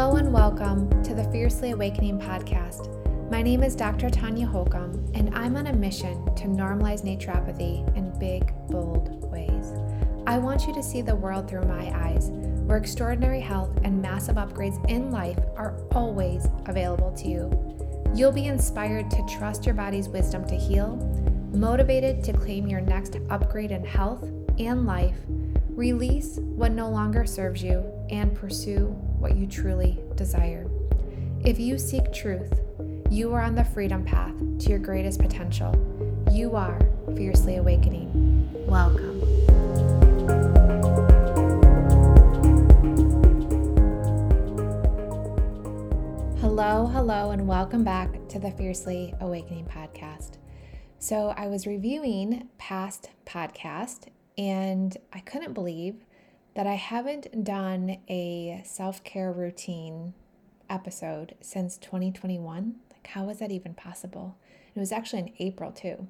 Hello and welcome to the Fiercely Awakening podcast. My name is Dr. Tanya Holcomb, and I'm on a mission to normalize naturopathy in big, bold ways. I want you to see the world through my eyes, where extraordinary health and massive upgrades in life are always available to you. You'll be inspired to trust your body's wisdom to heal, motivated to claim your next upgrade in health and life, release what no longer serves you, and pursue what you truly desire. If you seek truth, you are on the freedom path to your greatest potential. You are fiercely awakening. Welcome. Hello, hello, and welcome back to the Fiercely Awakening podcast. So, I was reviewing past podcast and I couldn't believe that I haven't done a self care routine episode since 2021. Like, how was that even possible? It was actually in April, too.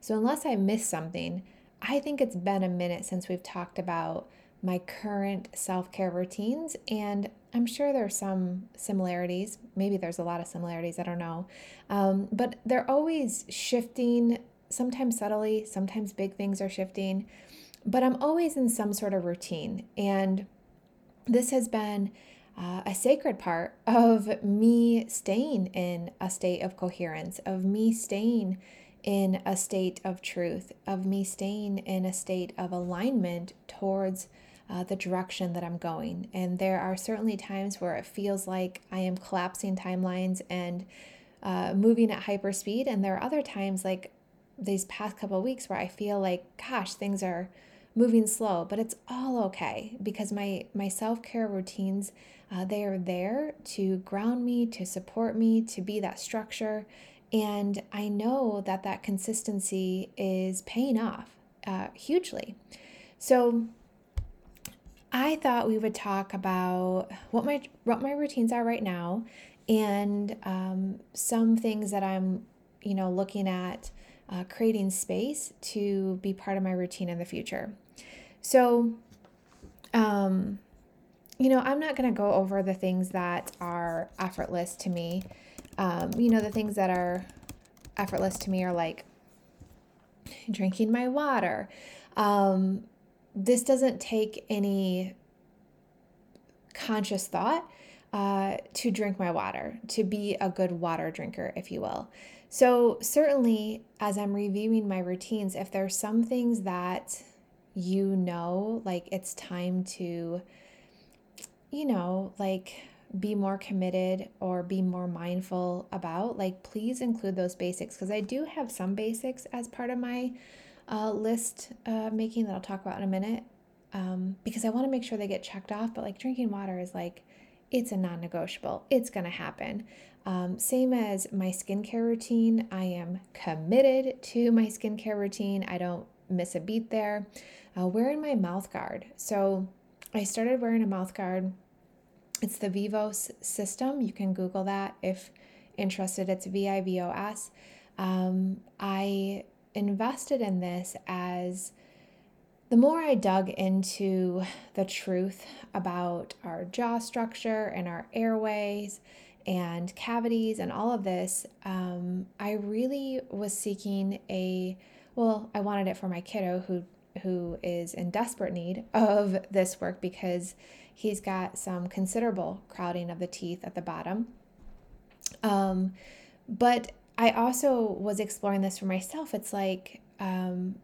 So, unless I missed something, I think it's been a minute since we've talked about my current self care routines. And I'm sure there's some similarities. Maybe there's a lot of similarities. I don't know. Um, but they're always shifting, sometimes subtly, sometimes big things are shifting. But I'm always in some sort of routine. And this has been uh, a sacred part of me staying in a state of coherence, of me staying in a state of truth, of me staying in a state of alignment towards uh, the direction that I'm going. And there are certainly times where it feels like I am collapsing timelines and uh, moving at hyper speed. And there are other times, like these past couple of weeks, where I feel like, gosh, things are moving slow, but it's all okay because my my self-care routines uh, they are there to ground me, to support me, to be that structure, and I know that that consistency is paying off uh, hugely. So I thought we would talk about what my what my routines are right now, and um, some things that I'm you know looking at uh, creating space to be part of my routine in the future. So, um, you know, I'm not going to go over the things that are effortless to me. Um, you know, the things that are effortless to me are like drinking my water. Um, this doesn't take any conscious thought uh, to drink my water, to be a good water drinker, if you will. So, certainly, as I'm reviewing my routines, if there's some things that you know like it's time to you know like be more committed or be more mindful about like please include those basics. Because i do have some basics as part of my uh, list uh, making that i'll talk about in a minute um, because i want to make sure they get checked off but like drinking water is like it's a non-negotiable. It's going to happen. Um, same as my skincare routine i am committed to my skincare routine. I don't miss a beat there uh, wearing my mouth guard. So I started wearing a mouth guard. It's the Vivos system. You can Google that if interested. It's V I V O S. Um, I invested in this as the more I dug into the truth about our jaw structure and our airways and cavities and all of this, um, I really was seeking a well, I wanted it for my kiddo who who is in desperate need of this work because he's got some considerable crowding of the teeth at the bottom. Um, but I also was exploring this for myself. It's like um,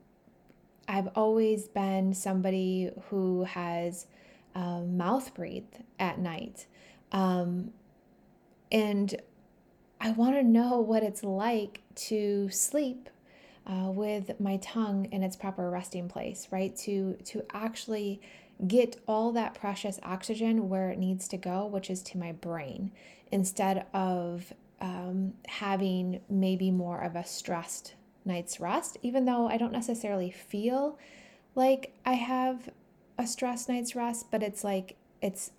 I've always been somebody who has um, mouth breathed at night. Um, and I want to know what it's like to sleep uh, with my tongue in its proper resting place, right? To to actually get all that precious oxygen where it needs to go, which is to my brain, instead of um, having maybe more of a stressed night's rest, even though I don't necessarily feel like I have a stressed night's rest, but it's like it's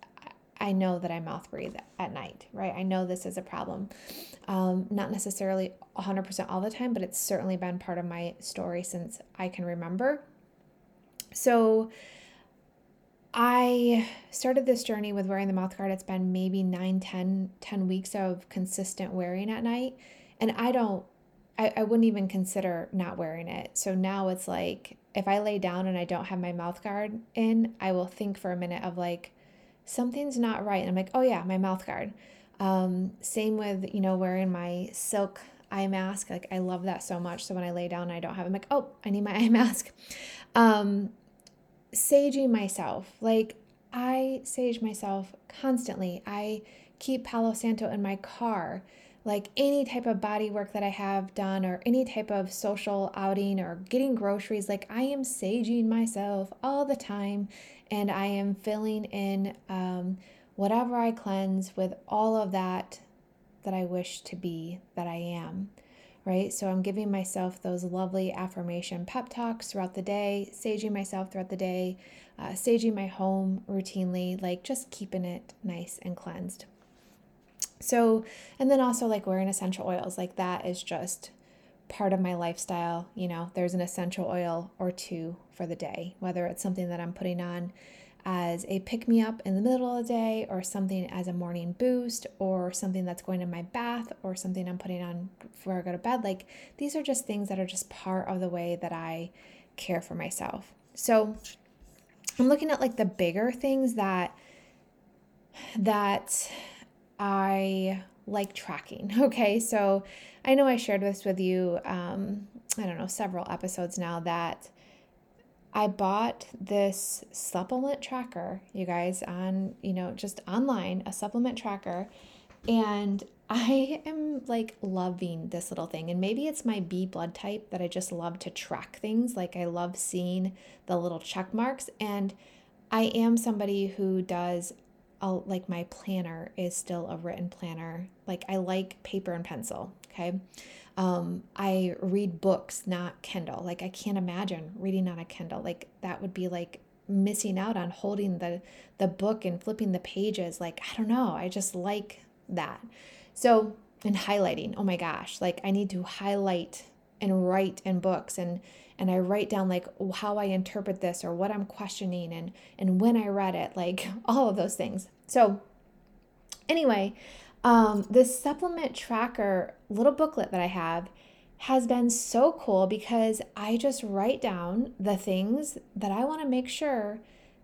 I know that I mouth breathe at night, right? I know this is a problem. Um, not necessarily 100% all the time, but it's certainly been part of my story since I can remember. So, I started this journey with wearing the mouth guard. It's been maybe 9, 10, 10 weeks of consistent wearing at night. And I don't, I, I wouldn't even consider not wearing it. So now it's like, if I lay down and I don't have my mouth guard in, I will think for a minute of like, something's not right. And I'm like, oh yeah, my mouth guard. Um, same with, you know, wearing my silk eye mask. Like I love that so much. So when I lay down I don't have I'm like, oh, I need my eye mask. Um, saging myself. Like I sage myself constantly. I keep Palo Santo in my car. Like any type of body work that I have done, or any type of social outing, or getting groceries, like I am saging myself all the time, and I am filling in um, whatever I cleanse with all of that that I wish to be, that I am right? So I'm giving myself those lovely affirmation pep talks throughout the day, saging myself throughout the day, uh, saging my home routinely, like just keeping it nice and cleansed. So, and then also like wearing essential oils, like that is just part of my lifestyle. You know, there's an essential oil or two for the day, whether it's something that I'm putting on as a pick me up in the middle of the day or something as a morning boost or something that's going in my bath or something I'm putting on before I go to bed. Like these are just things that are just part of the way that I care for myself. So I'm looking at like the bigger things that that I like tracking. Okay, so I know I shared this with you, um, I don't know, several episodes now that I bought this supplement tracker, you guys, on, you know, just online, a supplement tracker. And I am like loving this little thing. And maybe it's my B blood type that I just love to track things. Like I love seeing the little check marks. And I am somebody who does a, like my planner is still a written planner. Like I like paper and pencil. Okay. Um, I read books, not Kindle. Like I can't imagine reading on a Kindle. Like that would be like missing out on holding the the book and flipping the pages. Like I don't know. I just like that. So and highlighting. Oh my gosh! Like I need to highlight and write in books and and I write down like how I interpret this or what I'm questioning and and when I read it, like all of those things. So anyway, um, this supplement tracker little booklet that I have has been so cool because I just write down the things that I want to make sure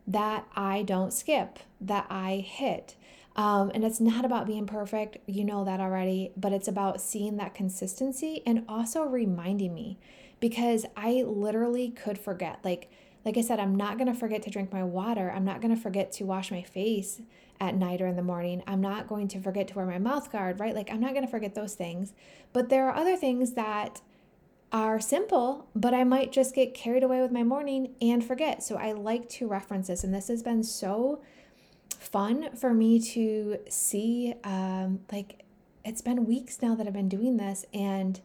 that I don't skip, that I hit. Um, and it's not about being perfect, you know that already, but it's about seeing that consistency and also reminding me because I literally could forget. Like, like I said, I'm not gonna forget to drink my water. I'm not gonna forget to wash my face at night or in the morning. I'm not going to forget to wear my mouth guard, right? Like, I'm not going to forget those things. But there are other things that are simple, but I might just get carried away with my morning and forget. So I like to reference this. And this has been so fun for me to see. Um, like, it's been weeks now that I've been doing this and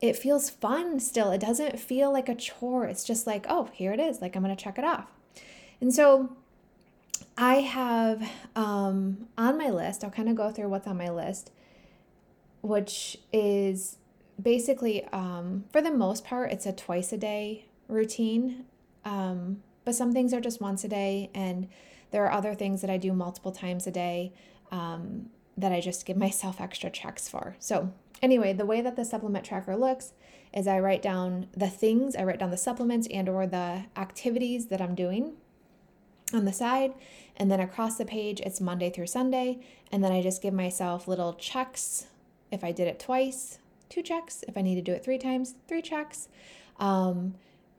it feels fun still. It doesn't feel like a chore. It's just like, oh, here it is. Like, I'm going to check it off. And so I have um, on my list, I'll kind of go through what's on my list, which is basically, um, for the most part, it's a twice a day routine. Um, but some things are just once a day, and there are other things that I do multiple times a day um, that I just give myself extra checks for. So, anyway, the way that the supplement tracker looks is I write down the things, I write down the supplements and or the activities that I'm doing on the side. And then across the page, it's Monday through Sunday. And then I just give myself little checks if I did it twice, two checks. If I need to do it three times, three checks. Um,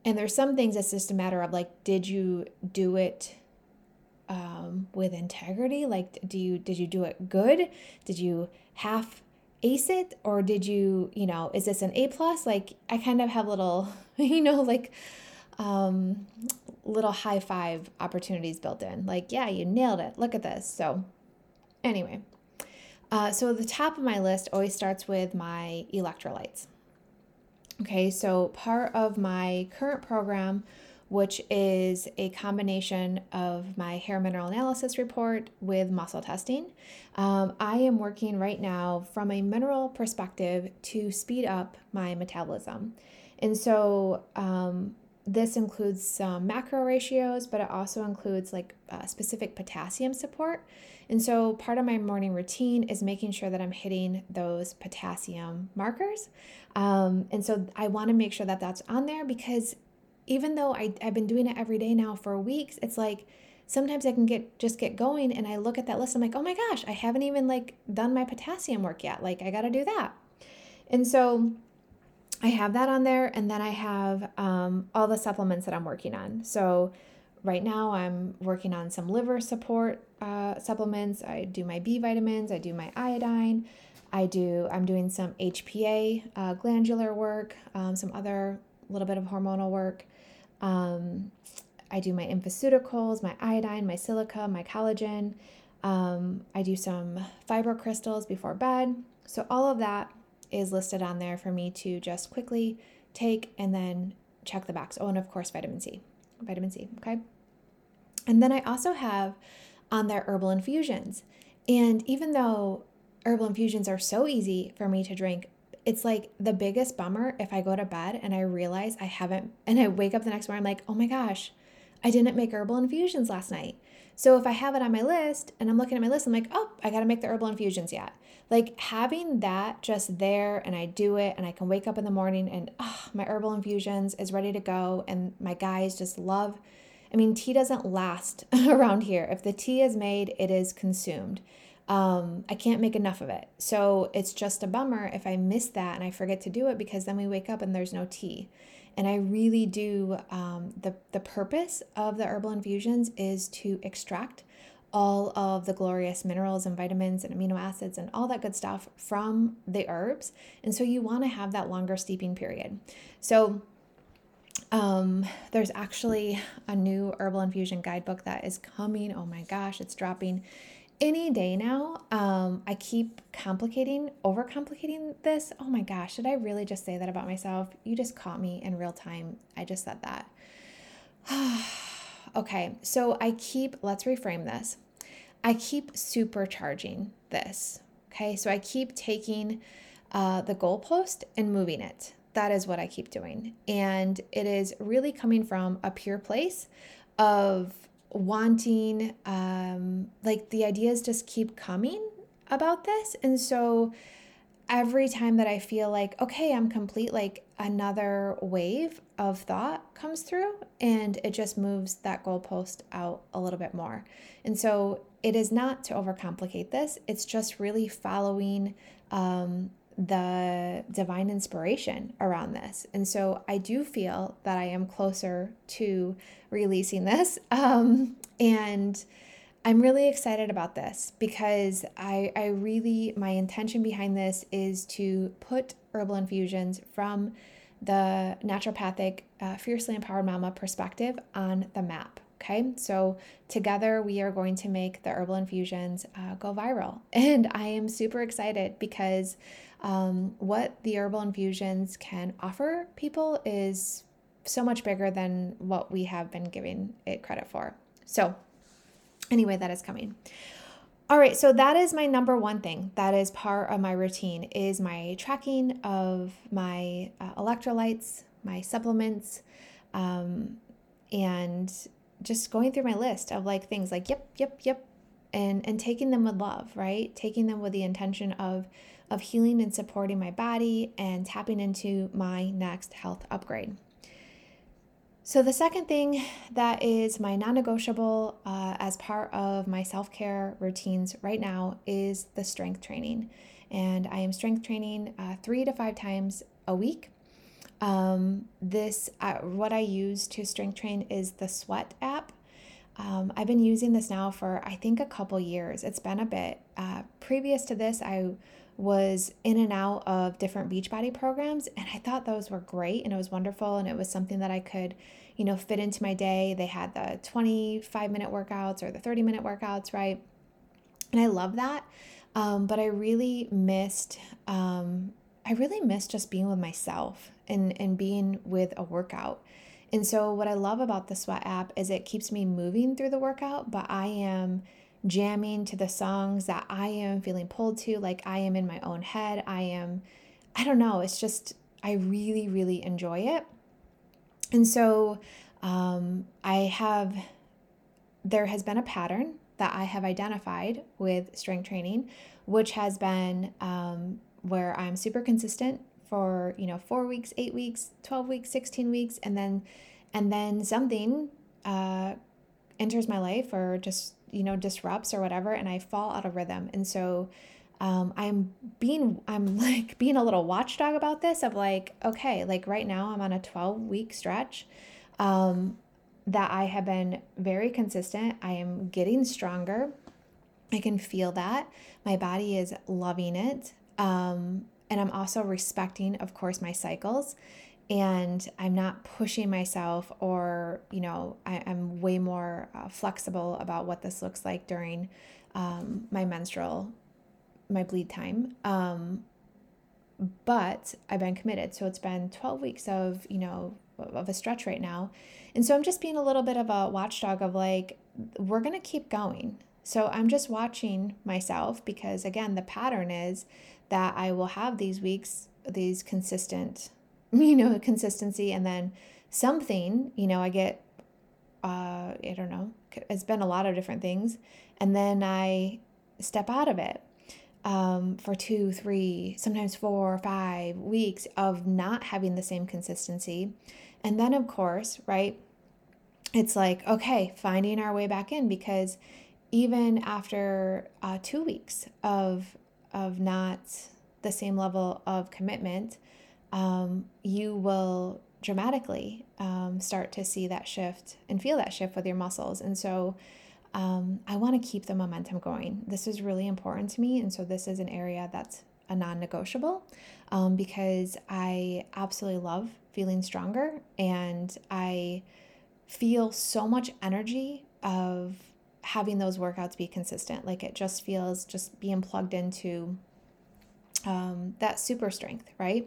and there's some things it's just a matter of like, did you do it um, with integrity? Like, do you did you do it good? Did you half ace it, or did you you know is this an A plus? Like, I kind of have little you know like um, little high five opportunities built in. Like, yeah, you nailed it. Look at this. So, anyway, uh, so the top of my list always starts with my electrolytes. Okay, so part of my current program, which is a combination of my hair mineral analysis report with muscle testing, um, I am working right now from a mineral perspective to speed up my metabolism. And so, um, this includes some macro ratios, but it also includes like uh, specific potassium support. And so part of my morning routine is making sure that I'm hitting those potassium markers. Um, and so I want to make sure that that's on there because even though I, I've been doing it every day now for weeks, it's like sometimes I can get just get going and I look at that list, I'm like, oh my gosh, I haven't even like done my potassium work yet. Like I got to do that. And so I have that on there, and then I have um, all the supplements that I'm working on. So right now I'm working on some liver support uh, supplements. I do my B vitamins. I do my iodine. I do. I'm doing some HPA uh, glandular work. Um, some other little bit of hormonal work. Um, I do my infoceuticals, my iodine, my silica, my collagen. Um, I do some fibro crystals before bed. So all of that is listed on there for me to just quickly take and then check the box. Oh, and of course, vitamin C. Vitamin C, okay? And then I also have on there herbal infusions. And even though herbal infusions are so easy for me to drink, it's like the biggest bummer if I go to bed and I realize I haven't, and I wake up the next morning, I'm like, oh my gosh, I didn't make herbal infusions last night. So if I have it on my list and I'm looking at my list, I'm like, oh, I got to make the herbal infusions yet. Like having that just there and I do it and I can wake up in the morning and oh, my herbal infusions is ready to go. And my guys just love, I mean, tea doesn't last around here. If the tea is made, it is consumed. Um, I can't make enough of it. So it's just a bummer if I miss that and I forget to do it because then we wake up and there's no tea. And I really do, um, the, the purpose of the herbal infusions is to extract all of the glorious minerals and vitamins and amino acids and all that good stuff from the herbs. And so you want to have that longer steeping period. So um, there's actually a new herbal infusion guidebook that is coming. Oh my gosh, it's dropping any day now. Um, I keep complicating, overcomplicating this. Oh my gosh, did I really just say that about myself? You just caught me in real time. I just said that. okay, so I keep, let's reframe this. I keep supercharging this. Okay, so I keep taking uh, the goalpost and moving it. That is what I keep doing. And it is really coming from a pure place of wanting um like the ideas just keep coming about this. And so every time that i feel like okay i'm complete like another wave of thought comes through and it just moves that goalpost out a little bit more. And so it is not to overcomplicate this. It's just really following um, the divine inspiration around this. And so I do feel that I am closer to releasing this. Um, and I'm really excited about this because I, I really, my intention behind this is to put herbal infusions from the naturopathic, uh, fiercely empowered mama perspective on the map. Okay, so together we are going to make the herbal infusions uh, go viral. And I am super excited because um, what the herbal infusions can offer people is so much bigger than what we have been giving it credit for. So, anyway, that is coming. All right, so that is my number one thing. That is part of my routine is my tracking of my uh, electrolytes, my supplements, um, and just going through my list of like things like yep, yep, yep, and and taking them with love, right? Taking them with the intention of of healing and supporting my body and tapping into my next health upgrade. So, the second thing that is my non negotiable uh, as part of my self care routines right now is the strength training. And I am strength training uh, three to five times a week. Um, this, uh, what I use to strength train is the Sweat app. Um, I've been using this now for I think a couple years. It's been a bit. Uh, previous to this, I was in and out of different Beachbody programs and I thought those were great and it was wonderful and it was something that I could, you know, fit into my day. They had the 25 minute workouts or the 30 minute workouts, right? And I love that. Um, but I really missed um, I really missed just being with myself and and being with a workout. And so what I love about the Sweat app is it keeps me moving through the workout, but I am jamming to the songs that I am feeling pulled to, like I am in my own head. I am, I don't know, it's just, I really, really enjoy it. And so um, I have, there has been a pattern that I have identified with strength training, which has been um, where I'm super consistent for you know four weeks, eight weeks, twelve weeks, sixteen weeks, and then and then something uh, enters my life or just you know disrupts or whatever, and I fall out of rhythm, and so. Um, I'm being I'm like being a little watchdog about this of like okay like right now I'm on a 12 week stretch um, that I have been very consistent I am getting stronger I can feel that my body is loving it um, and I'm also respecting, of course, my cycles. And I'm not pushing myself, or, you know, I, am way more uh, flexible about what this looks like during um, my menstrual, my bleed time. Um, but I've been committed. So it's been 12 weeks of, you know, of a stretch right now. And so I'm just being a little bit of a watchdog of like, we're going to keep going. So I'm just watching myself because, again, the pattern is that I will have these weeks, these consistent, you know, consistency, and then something, you know, I get, uh, I don't know, it's been a lot of different things, and then I step out of it um, for two, three, sometimes four, or five weeks of not having the same consistency. And then, of course, right, it's like, okay, finding our way back in because even after uh, two weeks of of not the same level of commitment, um, you will dramatically um, start to see that shift and feel that shift with your muscles. And so um, I want to keep the momentum going. This is really important to me. And so this is an area that's a non negotiable um, because I absolutely love feeling stronger and I feel so much energy of having those workouts be consistent. Like it just feels just being plugged into um, that super strength, right?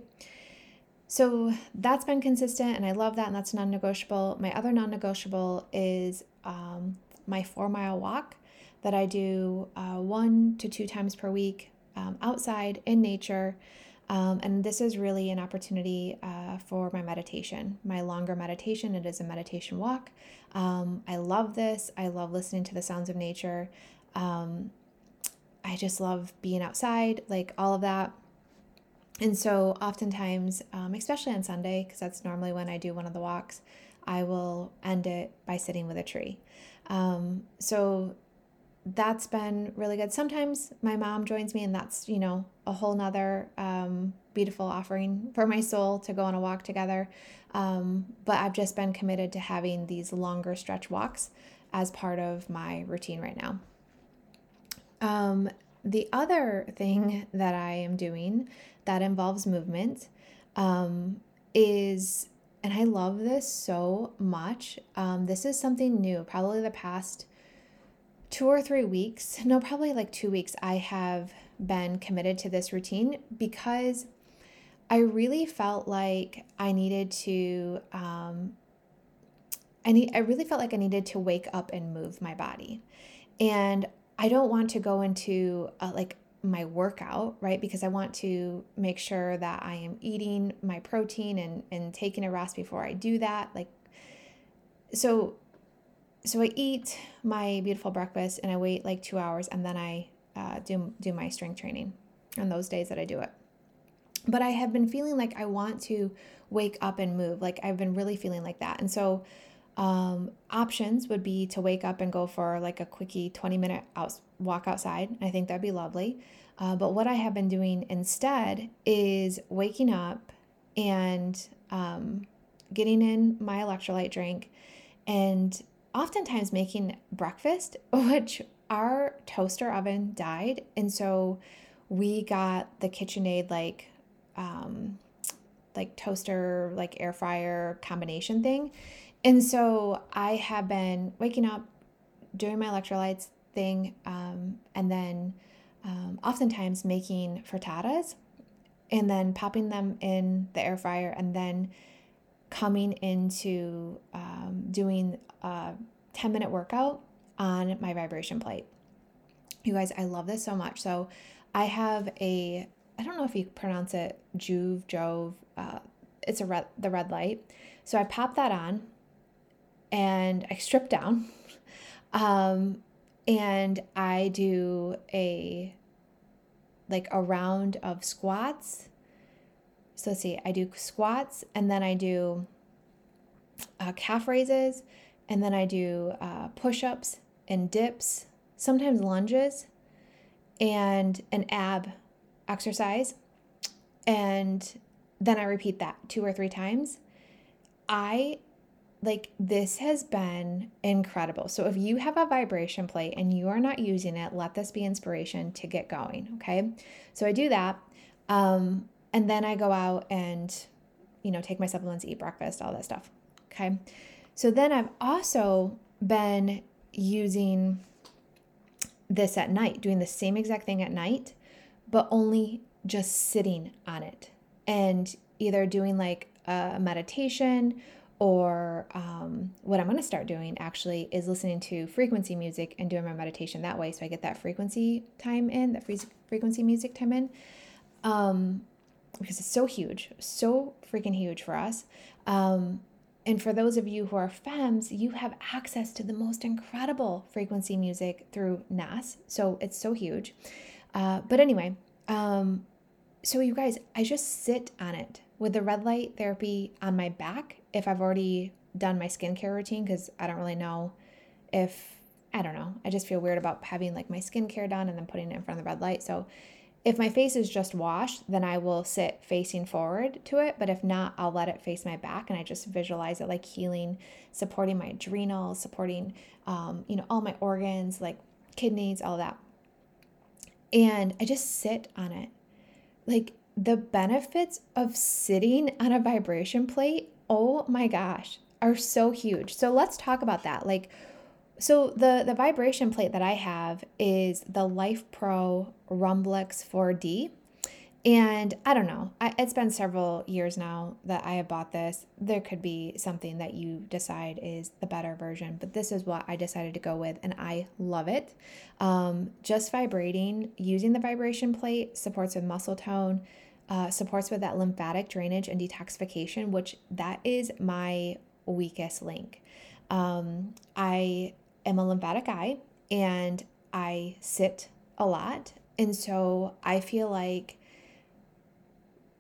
So that's been consistent and I love that and that's non negotiable. My other non negotiable is um, my four mile walk that I do uh, one to two times per week um, outside in nature. Um, and this is really an opportunity uh, for my meditation, my longer meditation. It is a meditation walk. Um, I love this. I love listening to the sounds of nature. Um, I just love being outside, like all of that. And so, oftentimes, um, especially on Sunday, because that's normally when I do one of the walks, I will end it by sitting with a tree. Um, so, that's been really good. Sometimes my mom joins me, and that's, you know, a whole nother um, beautiful offering for my soul to go on a walk together. Um, but I've just been committed to having these longer stretch walks as part of my routine right now. Um, the other thing that I am doing that involves movement um, is, and I love this so much. Um, this is something new, probably the past two or three weeks, no, probably like two weeks, I have been committed to this routine because I really felt like I needed to. Um, I need. I really felt like I needed to wake up and move my body, and I don't want to go into uh, like my workout, right? Because I want to make sure that I am eating my protein and and taking a rest before I do that. Like, so so I eat my beautiful breakfast and I wait like two hours and then I uh, do do my strength training on those days that I do it. But I have been feeling like I want to wake up and move. Like I've been really feeling like that, and so um, options would be to wake up and go for like a quickie 20 minute out, walk outside. I think that'd be lovely. Uh, but what I have been doing instead is waking up and um, getting in my electrolyte drink and oftentimes making breakfast, which our toaster oven died. And so we got the KitchenAid like, um, like toaster, like air fryer combination thing. And so I have been waking up, doing my electrolytes thing, um, and then um, oftentimes making frittatas and then popping them in the air fryer and then coming into um, doing a 10 minute workout on my vibration plate. You guys, I love this so much. So I have a, I don't know if you pronounce it Juve, Jove, uh, it's a red the red light. So I pop that on and I strip down. Um, and I do a like a round of squats. So let's see, I do squats and then I do uh, calf raises and then I do uh, push ups and dips, sometimes lunges, and an ab exercise. And then I repeat that two or three times. I like this has been incredible. So if you have a vibration plate and you are not using it, let this be inspiration to get going. Okay. So I do that. Um, and then I go out and, you know, take my supplements, eat breakfast, all that stuff. Okay. So then I've also been using this at night, doing the same exact thing at night, but only just sitting on it and either doing like a meditation or um, what I'm going to start doing actually is listening to frequency music and doing my meditation that way. So I get that frequency time in, that frequency music time in, um, because it's so huge, so freaking huge for us. Um, and for those of you who are femmes, you have access to the most incredible frequency music through NAS. So it's so huge. Uh, but anyway, um, so you guys, I just sit on it with the red light therapy on my back if I've already done my skincare routine because I don't really know if I don't know. I just feel weird about having like my skincare done and then putting it in front of the red light. So if my face is just washed, then I will sit facing forward to it. But if not, I'll let it face my back and I just visualize it like healing, supporting my adrenals, supporting, um, you know, all my organs, like kidneys, all that. And I just sit on it. Like the benefits of sitting on a vibration plate, oh my gosh, are so huge. So let's talk about that. Like, so the the vibration plate that I have is the Life Pro Rumblex 4D. And I don't know, I, it's been several years now that I have bought this. There could be something that you decide is the better version, but this is what I decided to go with, and I love it. Um, just vibrating, using the vibration plate supports with muscle tone, uh, supports with that lymphatic drainage and detoxification, which that is my weakest link. Um, I am a lymphatic eye and I sit a lot. And so I feel like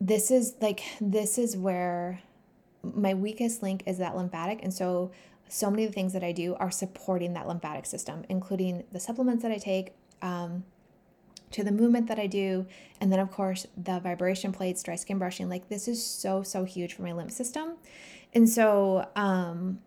this is like this is where my weakest link is that lymphatic and so so many of the things that i do are supporting that lymphatic system including the supplements that i take um, to the movement that i do and then of course the vibration plates dry skin brushing like this is so so huge for my lymph system and so um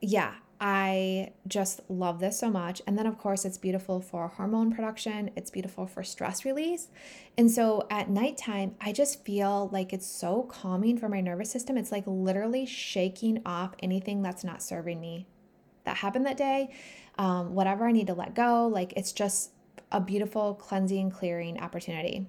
yeah I just love this so much. And then, of course, it's beautiful for hormone production, it's beautiful for stress release. And so at nighttime, I just feel like it's so calming for my nervous system. It's like literally shaking off anything that's not serving me that happened that day, um, whatever I need to let go. Like it's just a beautiful cleansing, clearing opportunity.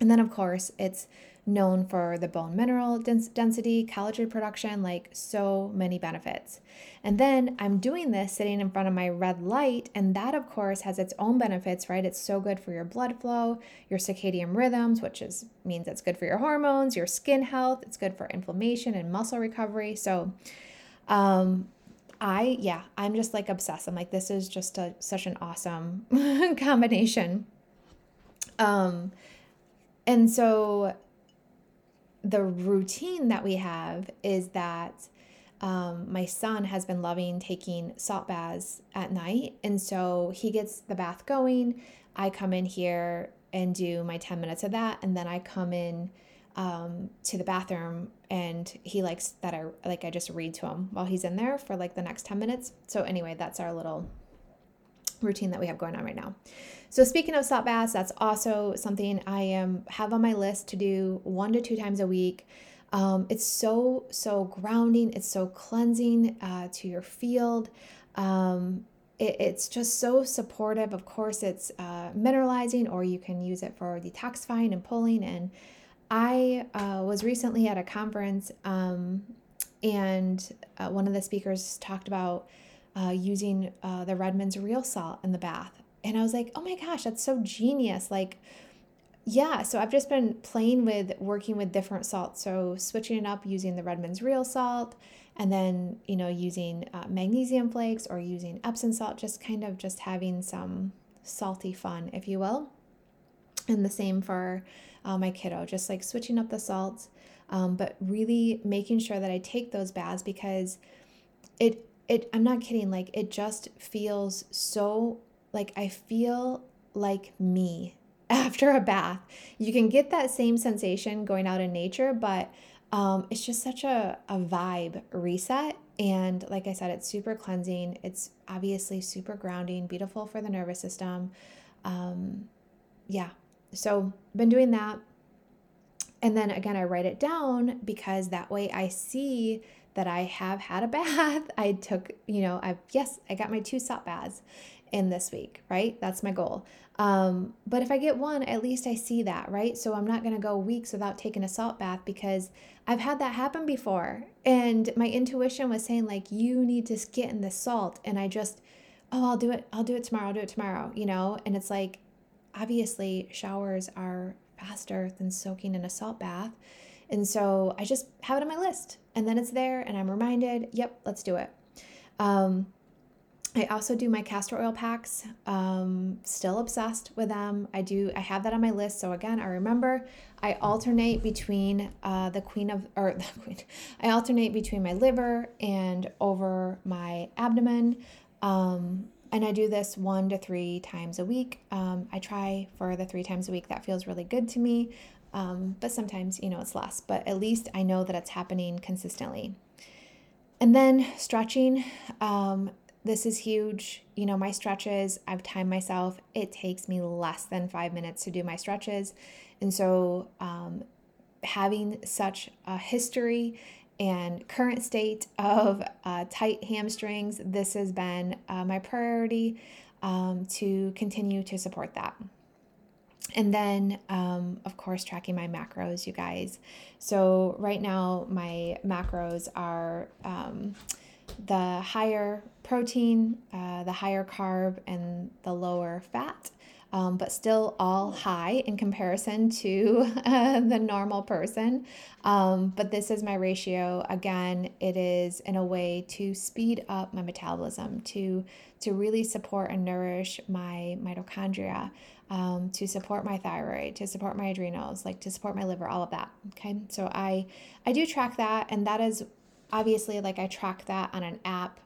And then, of course, it's known for the bone mineral density, collagen production, like so many benefits. And then I'm doing this sitting in front of my red light, and that, of course, has its own benefits, right? It's so good for your blood flow, your circadian rhythms, which is means it's good for your hormones, your skin health, it's good for inflammation and muscle recovery. So, um, I yeah, I'm just like obsessed. I'm like this is just a such an awesome combination. Um and so the routine that we have is that um, my son has been loving taking salt baths at night. And so he gets the bath going. I come in here and do my 10 minutes of that. And then I come in um, to the bathroom and he likes that I like I just read to him while he's in there for like the next 10 minutes. So anyway, that's our little routine that we have going on right now. So speaking of salt baths, that's also something I am have on my list to do one to two times a week. Um, it's so so grounding. It's so cleansing uh, to your field. Um, it, it's just so supportive. Of course, it's uh, mineralizing, or you can use it for detoxifying and pulling. And I uh, was recently at a conference, um, and uh, one of the speakers talked about uh, using uh, the Redmond's real salt in the bath. And I was like, oh my gosh, that's so genius. Like, yeah, so I've just been playing with working with different salts. So switching it up using the Redmond's Real Salt and then, you know, using uh, magnesium flakes or using Epsom salt, just kind of just having some salty fun, if you will. And the same for uh, my kiddo, just like switching up the salts, um, but really making sure that I take those baths because it, it, I'm not kidding, like it just feels so, like I feel like me after a bath. You can get that same sensation going out in nature, but um, it's just such a, a vibe reset. And like I said, it's super cleansing. It's obviously super grounding, beautiful for the nervous system. Um, yeah. So, been doing that. And then again, I write it down because that way I see that I have had a bath. I took, you know, I've, yes, I got my two salt baths in this week, right? That's my goal. Um, but if I get one, at least I see that, right? So I'm not going to go weeks without taking a salt bath because I've had that happen before. And my intuition was saying, like, you need to get in the salt. And I just, oh, I'll do it. I'll do it tomorrow. I'll do it tomorrow, you know? And it's like, obviously, showers are faster than soaking in a salt bath. And so I just have it on my list. And then it's there and I'm reminded, yep, let's do it. Um, I also do my castor oil packs. Um, still obsessed with them. I do. I have that on my list. So again, I remember. I alternate between uh, the queen of or the queen. I alternate between my liver and over my abdomen. Um, and I do this one to three times a week. Um, I try for the three times a week. That feels really good to me. Um, but sometimes, you know, it's less. But at least I know that it's happening consistently. And then stretching. Um, this is huge. You know, my stretches, I've timed myself. It takes me less than five minutes to do my stretches. And so, um, having such a history and current state of uh, tight hamstrings, this has been uh, my priority um, to continue to support that. And then, um, of course, tracking my macros, you guys. So, right now, my macros are um, the higher protein, uh, the higher carb, and the lower fat. Um, but still all high in comparison to uh, the normal person. Um, but this is my ratio. Again, it is in a way to speed up my metabolism, to to really support and nourish my mitochondria, um, to support my thyroid, to support my adrenals, like to support my liver, all of that. Okay, so I I do track that, and that is obviously like I track that on an app.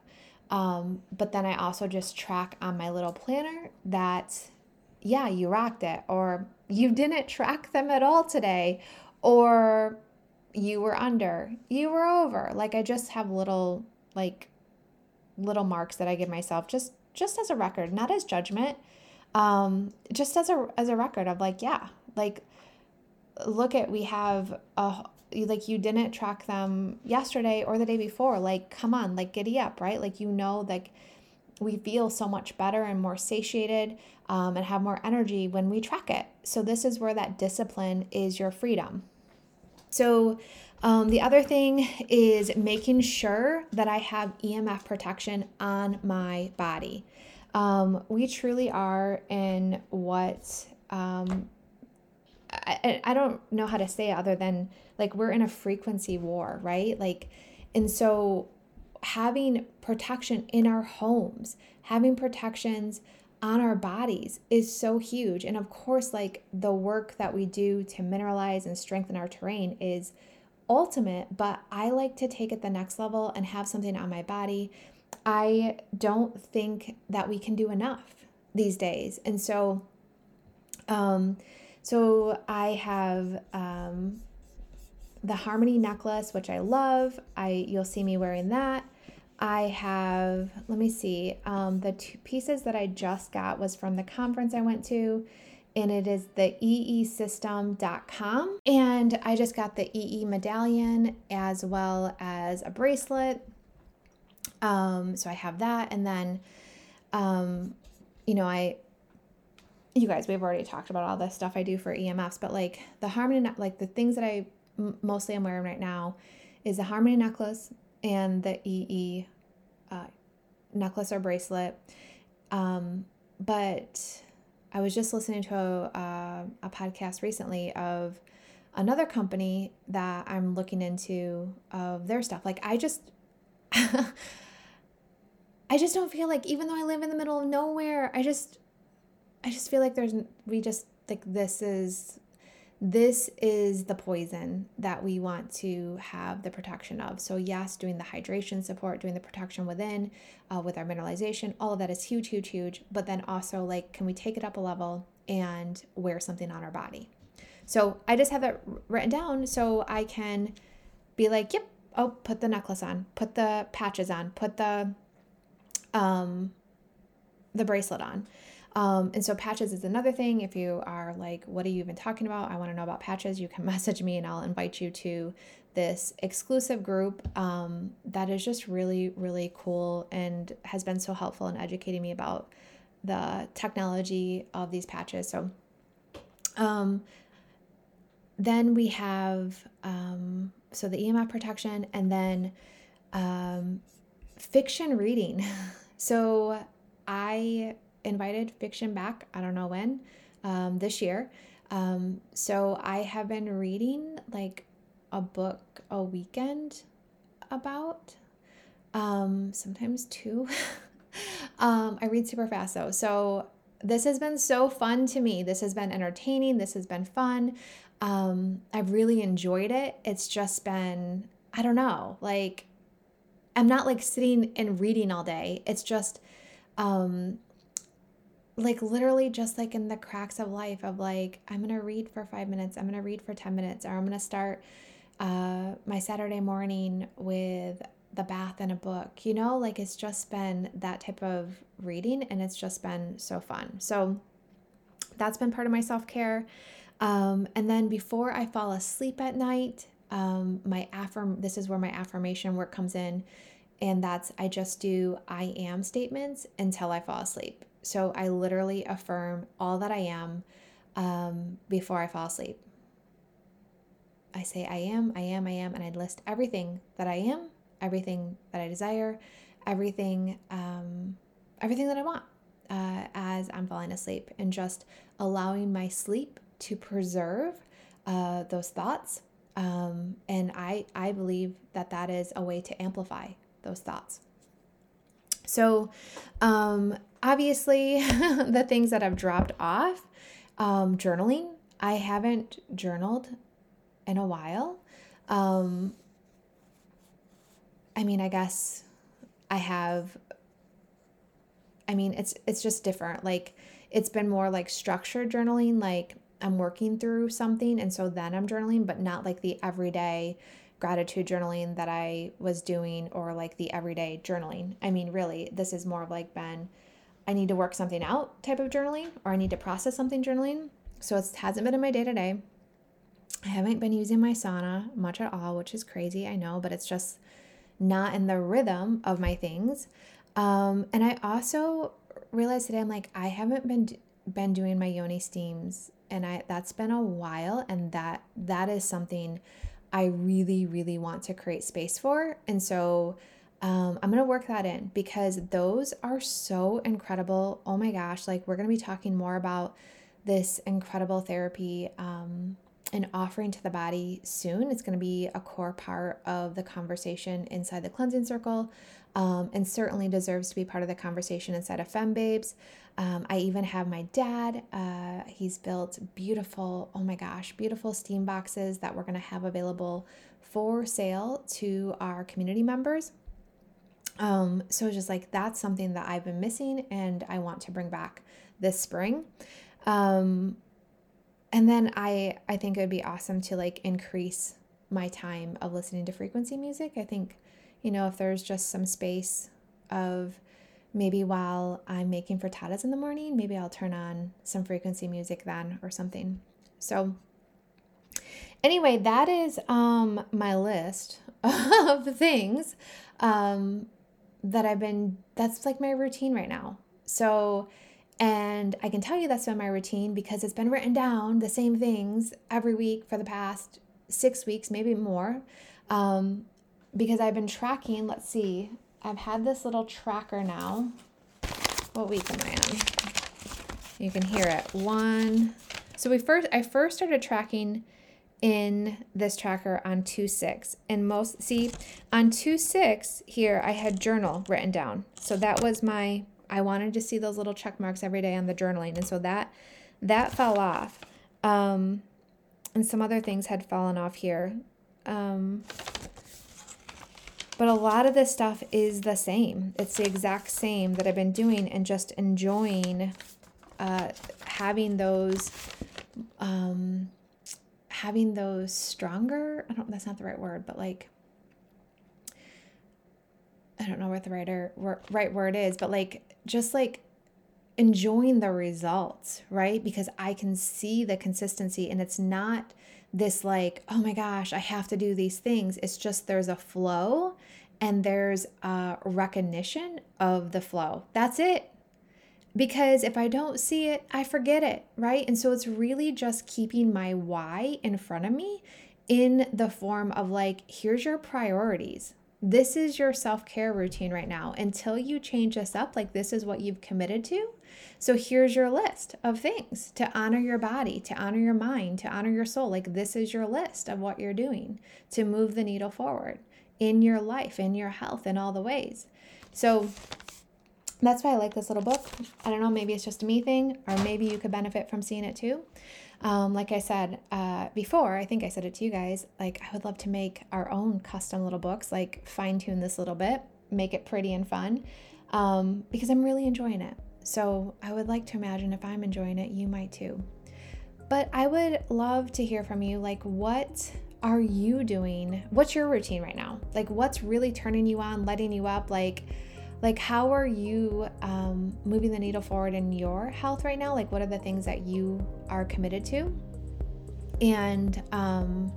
Um, but then I also just track on my little planner that, yeah, you rocked it, or you didn't track them at all today, or you were under, you were over. Like I just have little, like, little marks that I give myself just just as a record, not as judgment, um, just as a as a record of like, yeah, like look at we have a like you didn't track them yesterday or the day before. Like come on like giddy up right? Like you know like we feel so much better and more satiated um, and have more energy when we track it. So this is where that discipline is your freedom. So um, the other thing is making sure that i have emf protection on my body. Um, we truly are in what um, I, I don't know how to say it other than like we're in a frequency war, right? Like, and so having protection in our homes, having protections on our bodies is so huge. And of course, like the work that we do to mineralize and strengthen our terrain is ultimate, but I like to take it the next level and have something on my body. I don't think that we can do enough these days. And so, um, so I have um, the Harmony necklace, which I love. I you'll see me wearing that. I have, let me see, um, the two pieces that I just got was from the conference I went to, and it is the eesystem.com. And I just got the EE medallion as well as a bracelet. Um, so I have that. And then, um, you know, I you guys, we've already talked about all this stuff I do for EMFs, but like the Harmony, like the things that I mostly am wearing right now is the Harmony necklace and the EE uh, necklace or bracelet. Um, but I was just listening to a, a podcast recently of another company that I'm looking into of their stuff. Like I just I just don't feel like even though I live in the middle of nowhere, I just I just feel like there's we just like this is this is the poison that we want to have the protection of. So, yes, doing the hydration support, doing the protection within uh, with our mineralization, all of that is huge, huge, huge. But then also, like, can we take it up a level and wear something on our body? So, I just have that written down so I can be like, yep, oh, put the necklace on, put the patches on, put the um the bracelet on. Um, and so patches is another thing. If you are like, what are you even talking about? I want to know about patches. You can message me and I'll invite you to this exclusive group um, that is just really, really cool and has been so helpful in educating me about the technology of these patches. So, um, then we have um, so the EMF protection and then um, fiction reading. so I invited fiction back. I don't know when, um, this year. Um, so I have been reading like a book a weekend about, um, sometimes two. um, I read super fast though. So this has been so fun to me. This has been entertaining. This has been fun. Um, I've really enjoyed it. It's just been, I don't know, like I'm not like sitting and reading all day. It's just, um, like literally just like in the cracks of life of like i'm gonna read for five minutes i'm gonna read for 10 minutes or i'm gonna start uh, my saturday morning with the bath and a book you know? Like it's just been that type of reading and it's just been so fun. So that's been part of my self-care. Um, and then before i fall asleep at night um, my affirm this is where my affirmation work comes in and that's i just do i am statements until i fall asleep so I literally affirm all that I am um, before I fall asleep. I say, I am, I am, I am, and I list everything that I am, everything that I desire, everything, um, everything that I want uh, as I'm falling asleep, and just allowing my sleep to preserve uh, those thoughts. Um, and I, I believe that that is a way to amplify those thoughts. So, um, obviously, the things that I've dropped off, um, journaling. I haven't journaled in a while. Um, I mean, I guess I have. I mean, it's it's just different. Like it's been more like structured journaling, like I'm working through something, and so then I'm journaling, but not like the everyday gratitude journaling that I was doing or like the everyday journaling. I mean, really, this is more of like been I need to work something out type of journaling or I need to process something journaling. So it hasn't been in my day to day. I haven't been using my sauna much at all, which is crazy, I know, but it's just not in the rhythm of my things. Um, and I also realized today I'm like I haven't been been doing my yoni steams and I that's been a while and that that is something I really, really want to create space for. And so um, I'm going to work that in because those are so incredible. Oh my gosh, like we're going to be talking more about this incredible therapy um, and offering to the body soon. It's going to be a core part of the conversation inside the cleansing circle um, and certainly deserves to be part of the conversation inside of Fem Babes. Um, I even have my dad. Uh, he's built beautiful, oh my gosh, beautiful steam boxes that we're going to have available for sale to our community members. Um, so it's just like that's something that I've been missing and I want to bring back this spring. Um, and then I I think it would be awesome to like increase my time of listening to frequency music. I think, you know, if there's just some space of maybe while I'm making frittatas in the morning, maybe I'll turn on some frequency music then or something. So anyway, that is um my list of things um that I've been that's like my routine right now. So and I can tell you that's been my routine because it's been written down the same things every week for the past six weeks, maybe more. Um, because I've been tracking, let's see, I've had this little tracker now. What week am I on? You can hear it. One. So we first I first started tracking in this tracker on 2-6 and most see on 2-6 here I had journal written down. So that was my I wanted to see those little check marks every day on the journaling. And so that that fell off. Um, and some other things had fallen off here. Um, but a lot of this stuff is the same. It's the exact same that I've been doing and just enjoying uh, having those um, having those stronger i don't that's not the right word but like i don't know what the right, er, or, right word is but like just like enjoying the results right? Because i can see the consistency and it's not this like oh my gosh i have to do these things. It's just there's a flow and there's a recognition of the flow. That's it because if I don't see it, I forget it, right? And so it's really just keeping my why in front of me in the form of like, here's your priorities. This is your self care routine right now. Until you change this up, like, this is what you've committed to. So, here's your list of things to honor your body, to honor your mind, to honor your soul. Like, this is your list of what you're doing to move the needle forward in your life, in your health, in all the ways. So, that's why I like this little book. I don't know, maybe it's just a me thing, or maybe you could benefit from seeing it too. Um, like I said uh, before, I think I said it to you guys, like I would love to make our own custom little books, like fine tune this little bit, make it pretty and fun, um, because I'm really enjoying it. So I would like to imagine if I'm enjoying it, you might too. But I would love to hear from you, like what are you doing? What's your routine right now? Like what's really turning you on, letting you up? Like, like how are you um, moving the needle forward in your health right now? Like what are the things that you are committed to? And um,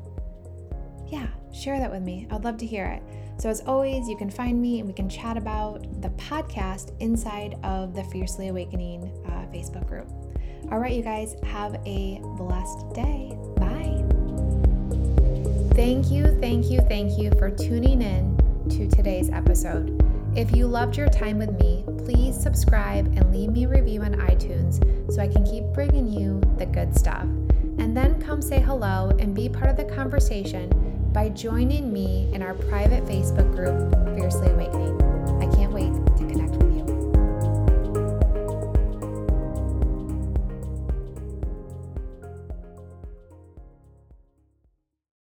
yeah share that with me. I'd love to hear it. So as always you can find me and we can chat about the podcast inside of the fiercely awakening uh, facebook group. All right you guys have a blessed day. Bye. Thank you thank you thank you for tuning in to today's episode if you loved your time with me, please subscribe and leave me a review on iTunes so I can keep bringing you the good stuff. And then come say hello and be part of the conversation by joining me in our private Facebook group, Fiercely Awakening.